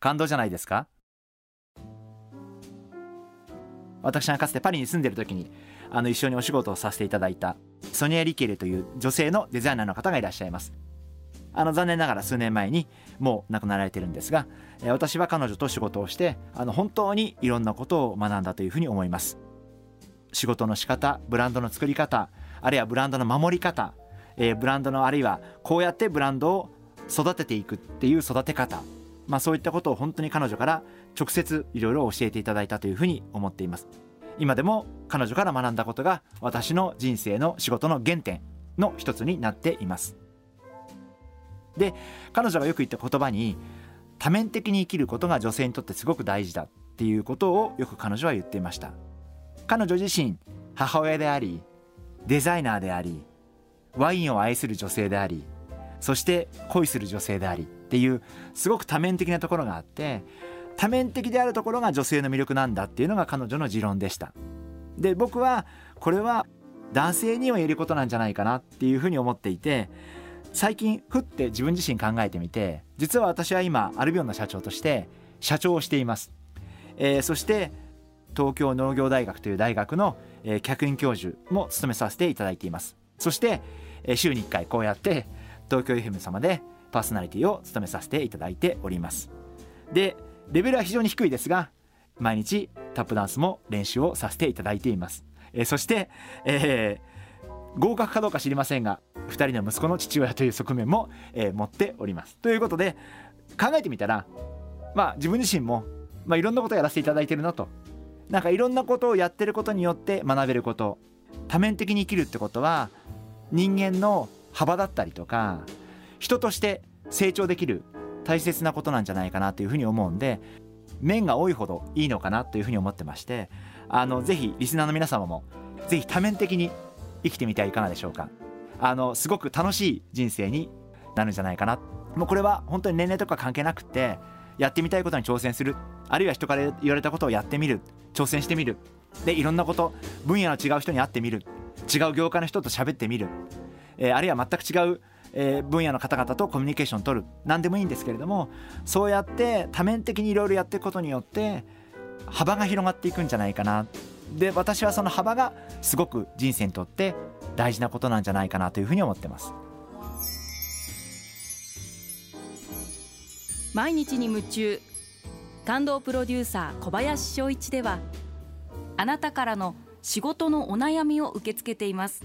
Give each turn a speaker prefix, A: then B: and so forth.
A: 感動じゃないですか？私がかつてパリに住んでいる時にあの一緒にお仕事をさせていただいたソニア・リケレという女性のデザイナーの方がいらっしゃいます。あの残念ながら数年前にもう亡くなられてるんですが私は彼女と仕事をしてあの本当にいろんなことを学んだというふうに思います。仕事の仕方ブランドの作り方あるいはブランドの守り方、えー、ブランドのあるいはこうやってブランドを育てていくっていう育て方。まあ、そういったことを本当に彼女から直接いろいろ教えていただいたというふうに思っています。今でも彼女から学んだことが私の人生の仕事の原点の一つになっています。で彼女がよく言った言葉に多面的に生きることが女性にとってすごく大事だっていうことをよく彼女は言っていました。彼女自身母親でありデザイナーでありワインを愛する女性でありそして恋する女性でありっていうすごく多面的なところがあって多面的であるところが女性の魅力なんだっていうのが彼女の持論でした。で僕はこれは男性には言えることなんじゃないかなっていうふうに思っていて最近ふって自分自身考えてみて実は私は今アルビオンの社長として社長をしています、えー、そして東京農業大学という大学の、えー、客員教授も務めさせていただいています。そして、えー、週に1回こうやって東京 FM 様でパーソナリティを務めさせていただいております。でレベルは非常に低いですが毎日タップダンスも練習をさせていただいています、えー、そして、えー、合格かどうか知りませんが2人の息子の父親という側面も、えー、持っております。ということで考えてみたらまあ自分自身も、まあ、いろんなことをやらせていただいてるなと。なんかいろんなことをやってることによって学べること。多面的に生きるってことは人間の幅だったりとか人として成長できる大切なことなんじゃないかなというふうに思うんで面が多いほどいいのかなというふうに思ってましてあのぜひリスナーの皆様もぜひ多面的に生きてみてはいかがでしょうか。あのすごく楽しい人生になるんじゃないかな。もうこれは本当に年齢とか関係なくてやってみたいことに挑戦する。あるいは人から言われたことをやってみる。挑戦してみる。でいろんなこと分野の違う人に会ってみる。違う業界の人と喋ってみる、えー、あるいは全く違うえー、分野の方々とコミュニケーションを取る。何でもいいんですけれどもそうやって多面的にいろいろやっていくことによって幅が広がっていくんじゃないかな。で私はその幅がすごく人生にとって大事なことなんじゃないかなというふうに思ってます。
B: 毎日に夢中。感動プロデューサー小林翔一ではあなたからの仕事のお悩みを受け付けています。